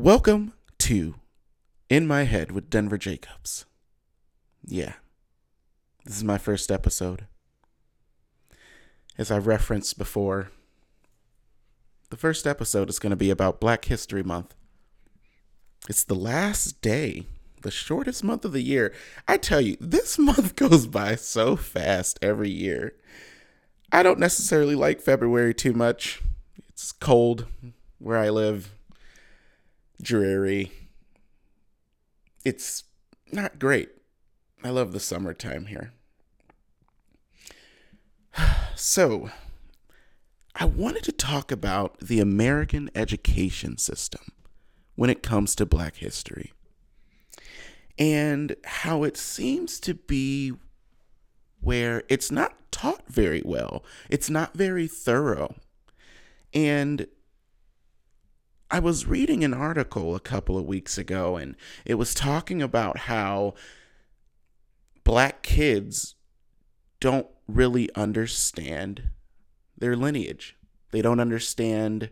Welcome to In My Head with Denver Jacobs. Yeah, this is my first episode. As I referenced before, the first episode is going to be about Black History Month. It's the last day, the shortest month of the year. I tell you, this month goes by so fast every year. I don't necessarily like February too much. It's cold where I live, dreary. It's not great. I love the summertime here. So, I wanted to talk about the American education system when it comes to Black history and how it seems to be where it's not taught very well, it's not very thorough. And I was reading an article a couple of weeks ago, and it was talking about how black kids don't really understand their lineage. They don't understand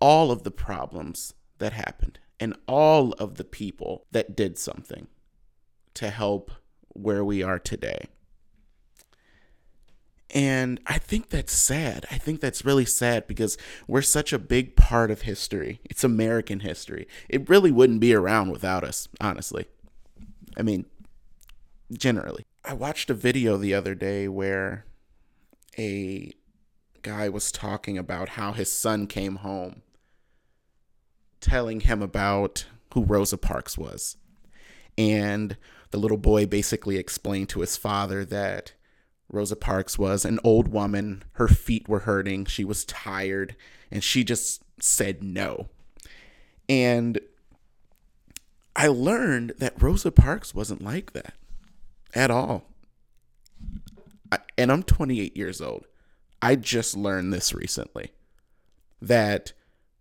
all of the problems that happened and all of the people that did something to help where we are today. And I think that's sad. I think that's really sad because we're such a big part of history. It's American history. It really wouldn't be around without us, honestly. I mean, generally. I watched a video the other day where a guy was talking about how his son came home telling him about who Rosa Parks was. And the little boy basically explained to his father that Rosa Parks was an old woman. Her feet were hurting. She was tired. And she just said no. And I learned that Rosa Parks wasn't like that at all. I, and I'm 28 years old. I just learned this recently that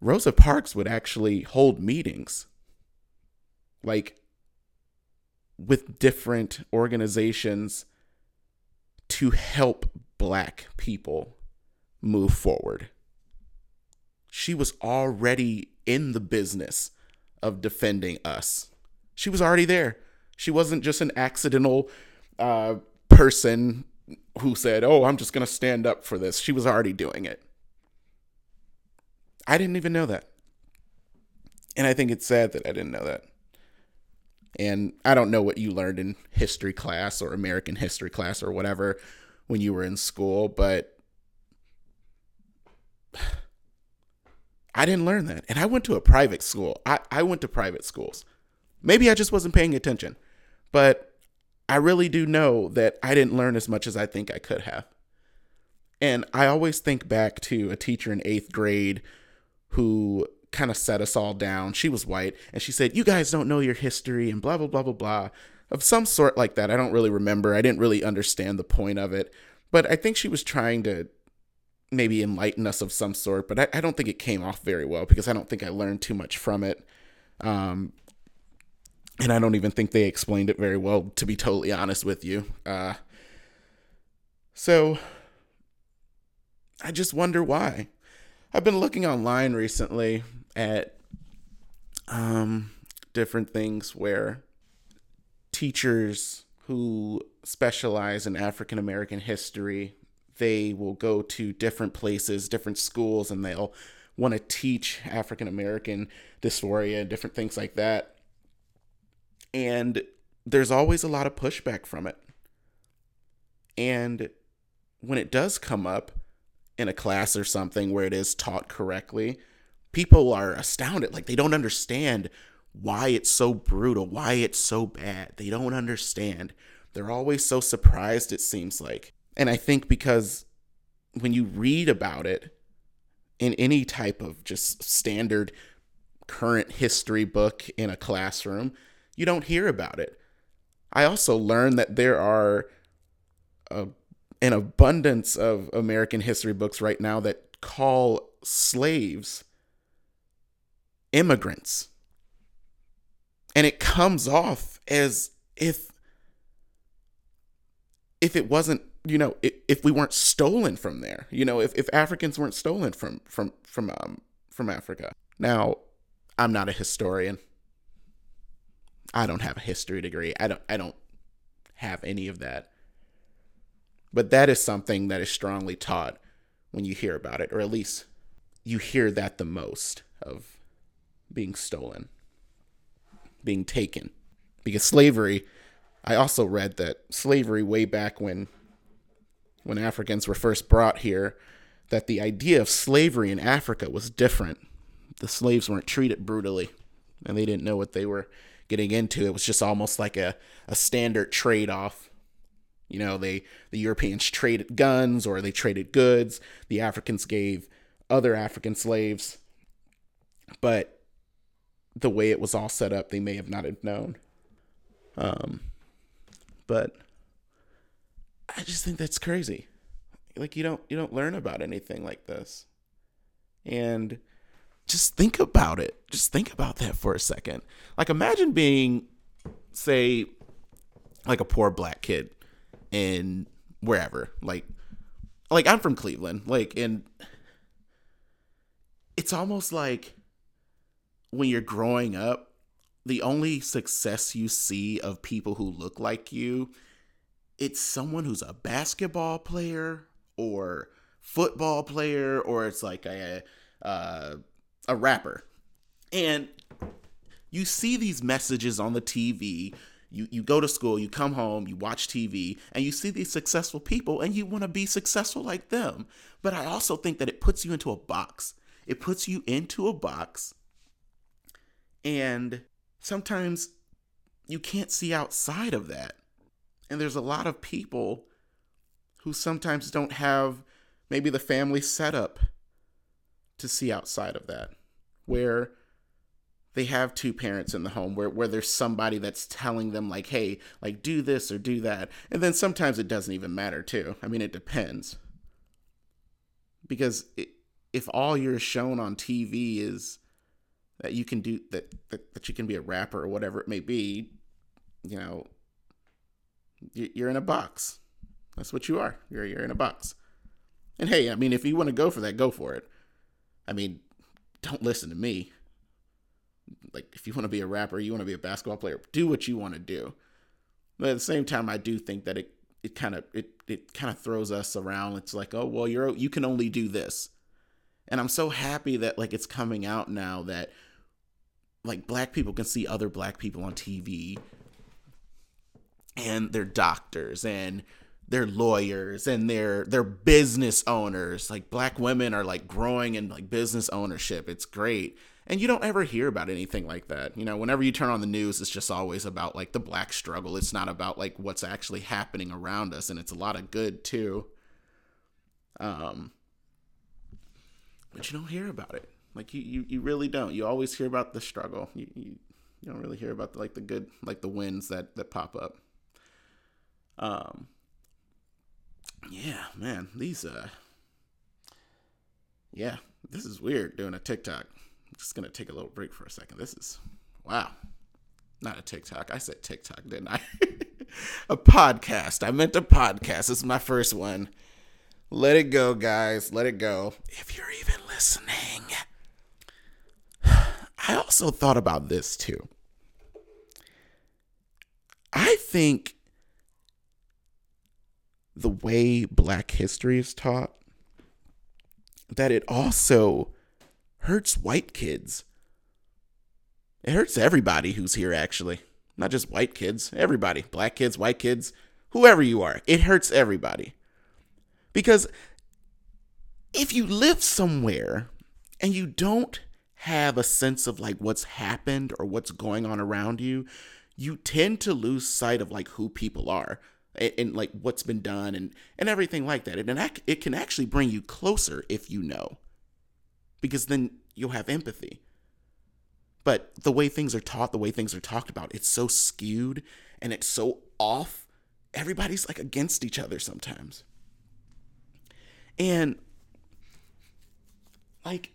Rosa Parks would actually hold meetings like with different organizations to help black people move forward. She was already in the business of defending us. She was already there. She wasn't just an accidental uh, person who said, Oh, I'm just going to stand up for this. She was already doing it. I didn't even know that. And I think it's sad that I didn't know that. And I don't know what you learned in history class or American history class or whatever when you were in school, but I didn't learn that. And I went to a private school. I, I went to private schools. Maybe I just wasn't paying attention, but I really do know that I didn't learn as much as I think I could have. And I always think back to a teacher in eighth grade who kind of set us all down. She was white, and she said, You guys don't know your history, and blah, blah, blah, blah, blah. Of some sort like that. I don't really remember. I didn't really understand the point of it. But I think she was trying to maybe enlighten us of some sort, but I, I don't think it came off very well because I don't think I learned too much from it. Um, and I don't even think they explained it very well, to be totally honest with you. Uh, so I just wonder why. I've been looking online recently at um, different things where teachers who specialize in African American history, they will go to different places, different schools, and they'll want to teach African American diaspora and different things like that. And there's always a lot of pushback from it. And when it does come up, in a class or something where it is taught correctly, people are astounded. Like they don't understand why it's so brutal, why it's so bad. They don't understand. They're always so surprised, it seems like. And I think because when you read about it in any type of just standard current history book in a classroom, you don't hear about it. I also learned that there are a an abundance of American history books right now that call slaves immigrants. And it comes off as if if it wasn't, you know, if, if we weren't stolen from there, you know, if, if Africans weren't stolen from from from um from Africa. Now, I'm not a historian. I don't have a history degree. I don't I don't have any of that. But that is something that is strongly taught when you hear about it, or at least you hear that the most of being stolen, being taken. Because slavery, I also read that slavery way back when when Africans were first brought here, that the idea of slavery in Africa was different. The slaves weren't treated brutally, and they didn't know what they were getting into. It was just almost like a, a standard trade off. You know, they the Europeans traded guns or they traded goods. The Africans gave other African slaves. But the way it was all set up, they may have not have known. Um, but I just think that's crazy. Like you don't you don't learn about anything like this. And just think about it. Just think about that for a second. Like imagine being say like a poor black kid in wherever. Like like I'm from Cleveland. Like and it's almost like when you're growing up, the only success you see of people who look like you, it's someone who's a basketball player or football player or it's like a uh, a rapper. And you see these messages on the TV. You, you go to school, you come home, you watch TV, and you see these successful people, and you want to be successful like them. But I also think that it puts you into a box. It puts you into a box, and sometimes you can't see outside of that. And there's a lot of people who sometimes don't have maybe the family setup to see outside of that, where they have two parents in the home where, where there's somebody that's telling them like hey like do this or do that. And then sometimes it doesn't even matter too. I mean it depends. Because it, if all you're shown on tv is that you can do that, that that you can be a rapper or whatever it may be you know you're in a box that's what you are you're you're in a box and hey i mean if you want to go for that go for it I mean, don't listen to me. Like, if you want to be a rapper, you want to be a basketball player, do what you want to do. But at the same time, I do think that it it kind of it it kind of throws us around. It's like, oh well, you're you can only do this, and I'm so happy that like it's coming out now that like black people can see other black people on TV, and they're doctors and they're lawyers and they're they're business owners. Like black women are like growing in like business ownership. It's great. And you don't ever hear about anything like that. You know, whenever you turn on the news, it's just always about like the black struggle. It's not about like what's actually happening around us and it's a lot of good too. Um but you don't hear about it. Like you you, you really don't. You always hear about the struggle. You, you you don't really hear about the, like the good like the wins that that pop up. Um yeah, man, these uh Yeah, this is weird doing a TikTok. I'm just gonna take a little break for a second. This is wow. Not a TikTok. I said TikTok, didn't I? a podcast. I meant a podcast. This is my first one. Let it go, guys. Let it go. If you're even listening. Also thought about this too. I think the way black history is taught that it also hurts white kids. It hurts everybody who's here, actually. Not just white kids, everybody. Black kids, white kids, whoever you are. It hurts everybody. Because if you live somewhere and you don't have a sense of like what's happened or what's going on around you, you tend to lose sight of like who people are and, and like what's been done and and everything like that. And it, it can actually bring you closer if you know, because then you'll have empathy. But the way things are taught, the way things are talked about, it's so skewed and it's so off. Everybody's like against each other sometimes. And like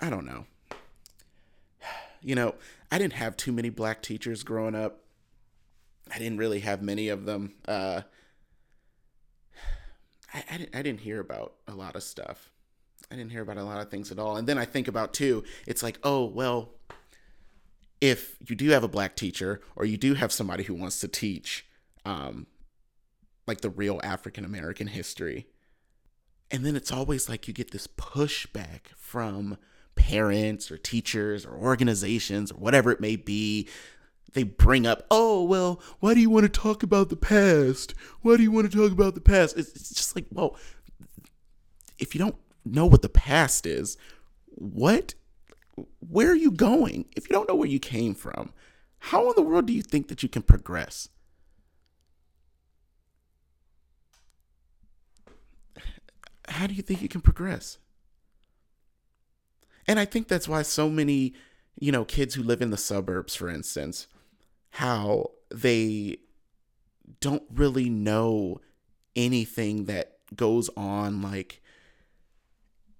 I don't know. You know, I didn't have too many black teachers growing up. I didn't really have many of them. Uh, I, I, didn't, I didn't hear about a lot of stuff. I didn't hear about a lot of things at all. And then I think about too, it's like, oh, well, if you do have a black teacher or you do have somebody who wants to teach um, like the real African American history, and then it's always like you get this pushback from parents or teachers or organizations or whatever it may be. They bring up, oh, well, why do you want to talk about the past? Why do you want to talk about the past? It's, just like, well, if you don't know what the past is, what where are you going? If you don't know where you came from, how in the world do you think that you can progress? How do you think you can progress? And I think that's why so many, you know, kids who live in the suburbs, for instance, how they don't really know anything that goes on like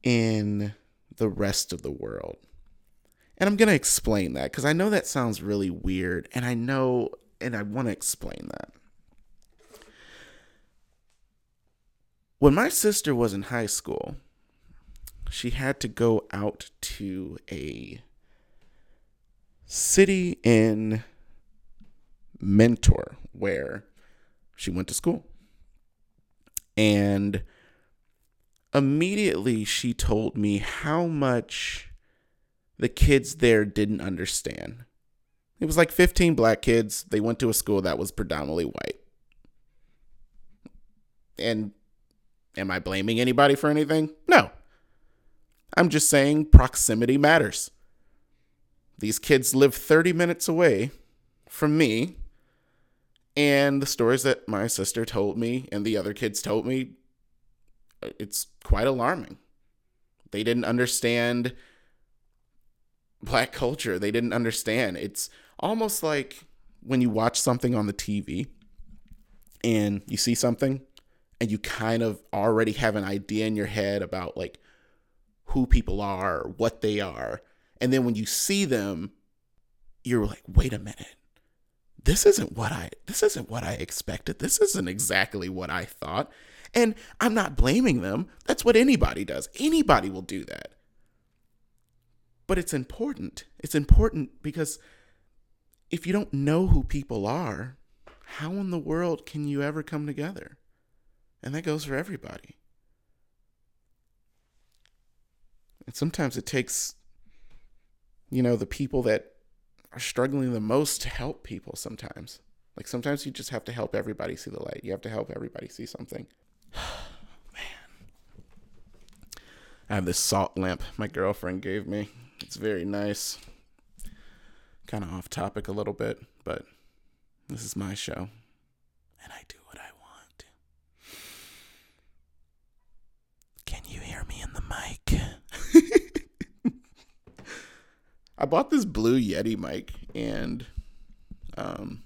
in the rest of the world. And I'm going to explain that because I know that sounds really weird. And I know, and I want to explain that. When my sister was in high school, she had to go out to a city in Mentor where she went to school. And immediately she told me how much the kids there didn't understand. It was like 15 black kids. They went to a school that was predominantly white. And am I blaming anybody for anything? No. I'm just saying proximity matters. These kids live 30 minutes away from me. And the stories that my sister told me and the other kids told me uh, it's quite alarming. They didn't understand black culture. They didn't understand. It's almost like when you watch something on the TV and you see something and you kind of already have an idea in your head about like who people are, what they are. And then when you see them, you're like, wait a minute. This isn't what I this isn't what I expected. This isn't exactly what I thought. And I'm not blaming them. That's what anybody does. Anybody will do that. But it's important. It's important because if you don't know who people are, how in the world can you ever come together? And that goes for everybody. And sometimes it takes, you know, the people that are struggling the most to help people sometimes. Like sometimes you just have to help everybody see the light. You have to help everybody see something. Man. I have this salt lamp my girlfriend gave me. It's very nice. Kind of off topic a little bit, but this is my show. And I do what I want. Can you hear me in the mic? I bought this blue Yeti mic and um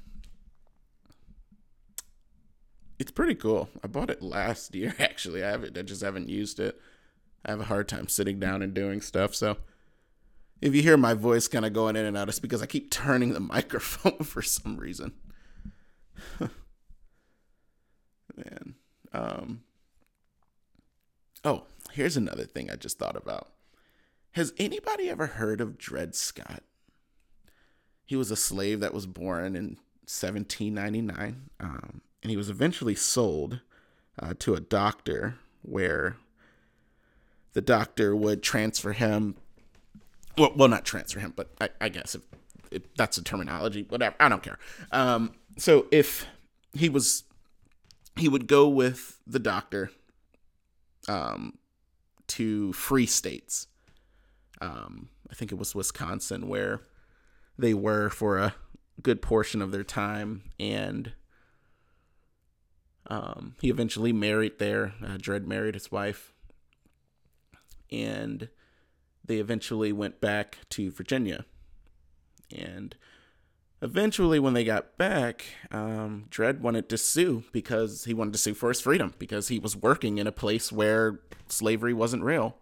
it's pretty cool. I bought it last year actually. I haven't I just haven't used it. I have a hard time sitting down and doing stuff, so if you hear my voice kind of going in and out, it's because I keep turning the microphone for some reason. Man. Um Oh, here's another thing I just thought about. Has anybody ever heard of Dred Scott? He was a slave that was born in 1799. Um, and he was eventually sold uh, to a doctor where the doctor would transfer him well, well not transfer him but i, I guess if, if, that's a terminology whatever i don't care um, so if he was he would go with the doctor um, to free states um, i think it was wisconsin where they were for a good portion of their time and um, he eventually married there. Uh, Dred married his wife, and they eventually went back to Virginia. And eventually, when they got back, um, Dred wanted to sue because he wanted to sue for his freedom because he was working in a place where slavery wasn't real.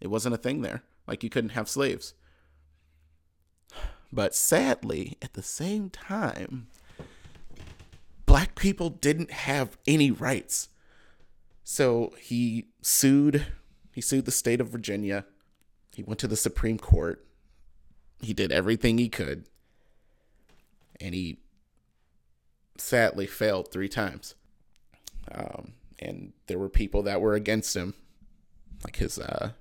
It wasn't a thing there. Like you couldn't have slaves. But sadly, at the same time, black people didn't have any rights. So he sued He sued the state of Virginia. He went to the Supreme Court. He did everything he could. And he sadly failed three times. Um, and there were people that were against him, like his uh,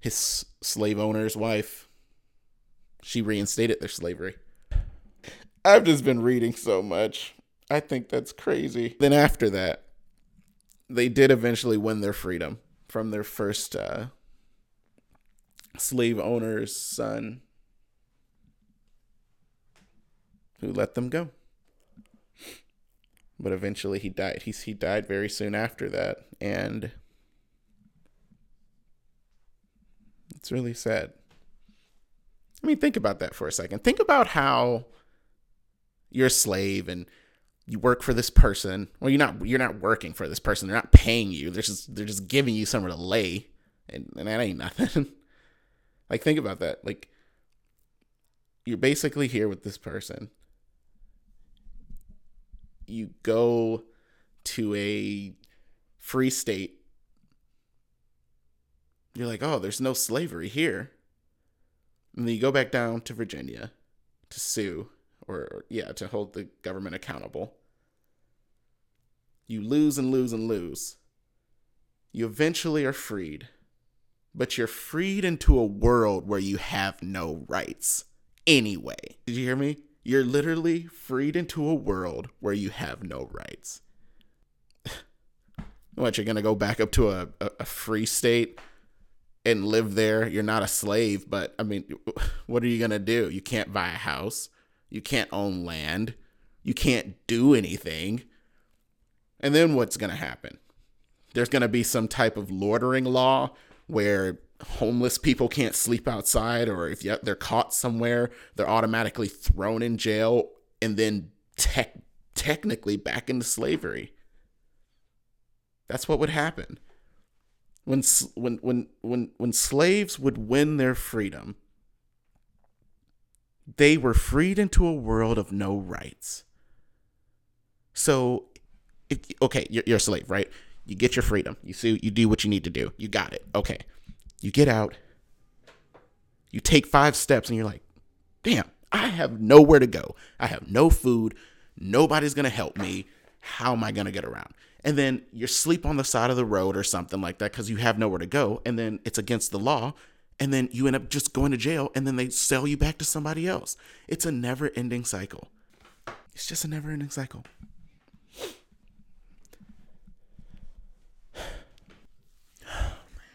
his slave owner's wife. She reinstated their slavery. I've just been reading so much. I think that's crazy. Then after that, they did eventually win their freedom from their first uh, slave owner's son who let them go. But eventually he died. He, he died very soon after that. And it's really sad. I mean, think about that for a second. Think about how you're a slave and you work for this person. Well, you're not you're not working for this person. They're not paying you. They're just they're just giving you somewhere to lay, and, and that ain't nothing. like think about that. Like you're basically here with this person. You go to a free state. You're like, oh, there's no slavery here. And then you go back down to Virginia to sue or, yeah, to hold the government accountable. You lose and lose and lose. You eventually are freed, but you're freed into a world where you have no rights anyway. Did you hear me? You're literally freed into a world where you have no rights. what, you're going to go back up to a, a, a free state and live there? You're not a slave, but I mean, what are you going to do? You can't buy a house. You can't own land. You can't do anything. And then what's going to happen? There's going to be some type of loitering law where homeless people can't sleep outside, or if they're caught somewhere, they're automatically thrown in jail and then te- technically back into slavery. That's what would happen. When, when, when, when, when slaves would win their freedom, they were freed into a world of no rights. So, if, okay, you're, you're a slave, right? You get your freedom. You see, you do what you need to do. You got it. Okay. You get out. You take five steps, and you're like, damn, I have nowhere to go. I have no food. Nobody's to help me. How am I going to get around? And then you sleep on the side of the road or something like that because you have nowhere to go. And then it's against the law and then you end up just going to jail and then they sell you back to somebody else. It's a never ending cycle. It's just a never ending cycle.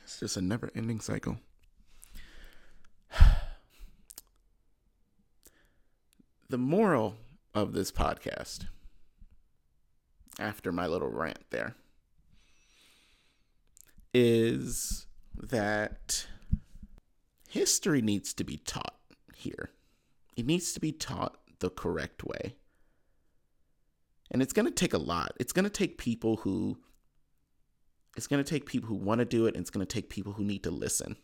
It's just a never ending cycle. The moral of this podcast, after my little rant there, is that history needs to be taught here. It needs to be taught the correct way. And it's going to take a lot. It's going to take people who it's going to take people who want to do it and it's going to take people who need to listen.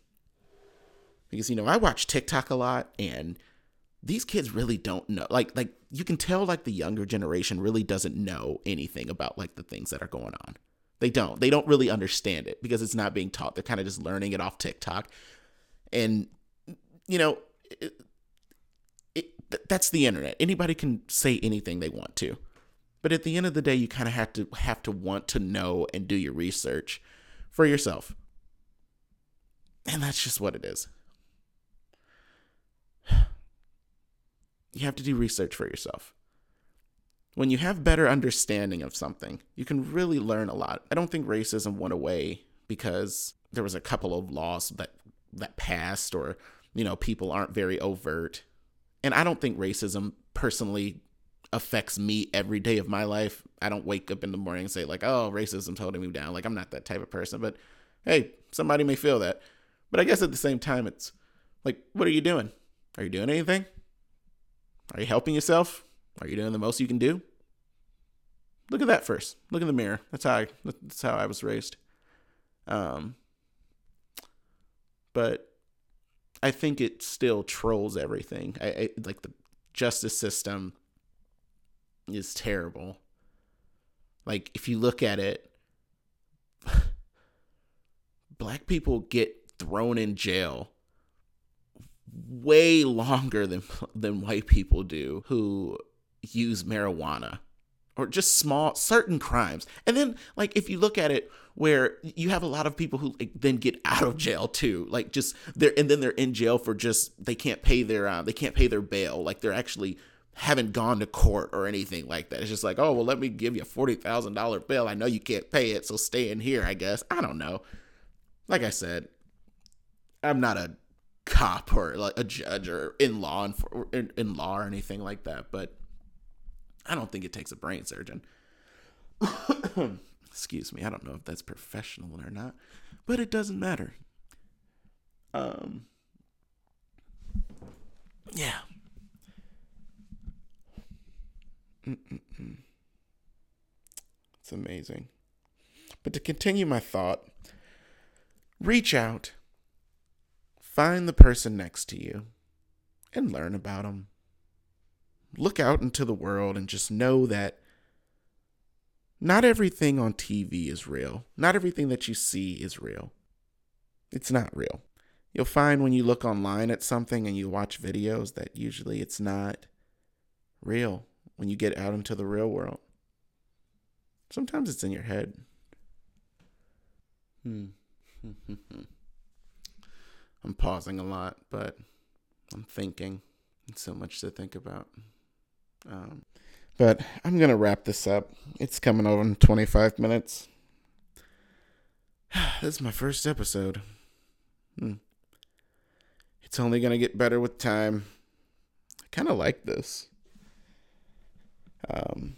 Because you know, I watch TikTok a lot and these kids really don't know. Like like you can tell like the younger generation really doesn't know anything about like the things that are going on. They don't. They don't really understand it because it's not being taught. They're kind of just learning it off TikTok and you know it, it, that's the internet anybody can say anything they want to but at the end of the day you kind of have to have to want to know and do your research for yourself and that's just what it is you have to do research for yourself. When you have better understanding of something you can really learn a lot. I don't think racism went away because there was a couple of laws that that passed or you know people aren't very overt. And i don't think racism personally affects me every day of my life. I don't wake up in the morning and say like oh racism's holding me down. Like i'm not that type of person but hey somebody may feel that. But i guess at the same time it's like what are you doing? Are you doing anything are you helping yourself? Are you doing the most you can do? Look at that first. Look in the mirror. That's how i that's how i was raised. Um but I think it still trolls everything. I, I, like the justice system is terrible. Like if you look at it, black people get thrown in jail way longer than than white people do who use marijuana or just small certain crimes. And then like if you look at it where you have a lot of people who like, then get out of jail too, like just they're and then they're in jail for just they can't pay their uh, they can't pay their bail, like they're actually haven't gone to court or anything like that. It's just like, oh well, let me give you a forty thousand dollar bail. I know you can't pay it, so stay in here. I guess I don't know. Like I said, I'm not a cop or like a judge or in law and in, in law or anything like that, but I don't think it takes a brain surgeon. Excuse me. I don't know if that's professional or not, but it doesn't matter. Um, yeah. Mm-mm-mm. It's amazing. But to continue my thought, reach out, find the person next to you, and learn about them look out into the world and just know that not everything on TV is real. Not everything that you see is real. It's not real. You'll find when you look online at something and you watch videos that usually it's not real when you get out into the real world. Sometimes it's in your head. Hmm. I'm pausing a lot, but I'm thinking. It's so much to think about. Um, but I'm going to wrap this up. It's coming over in 25 minutes. this is my first episode. Hmm. It's only going to get better with time. I kind of like this. Um,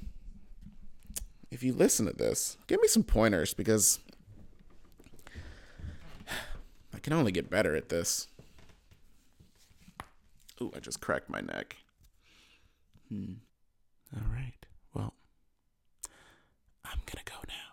if you listen to this, give me some pointers because I can only get better at this. Ooh, I just cracked my neck. Hmm. All right. Well, I'm going to go now.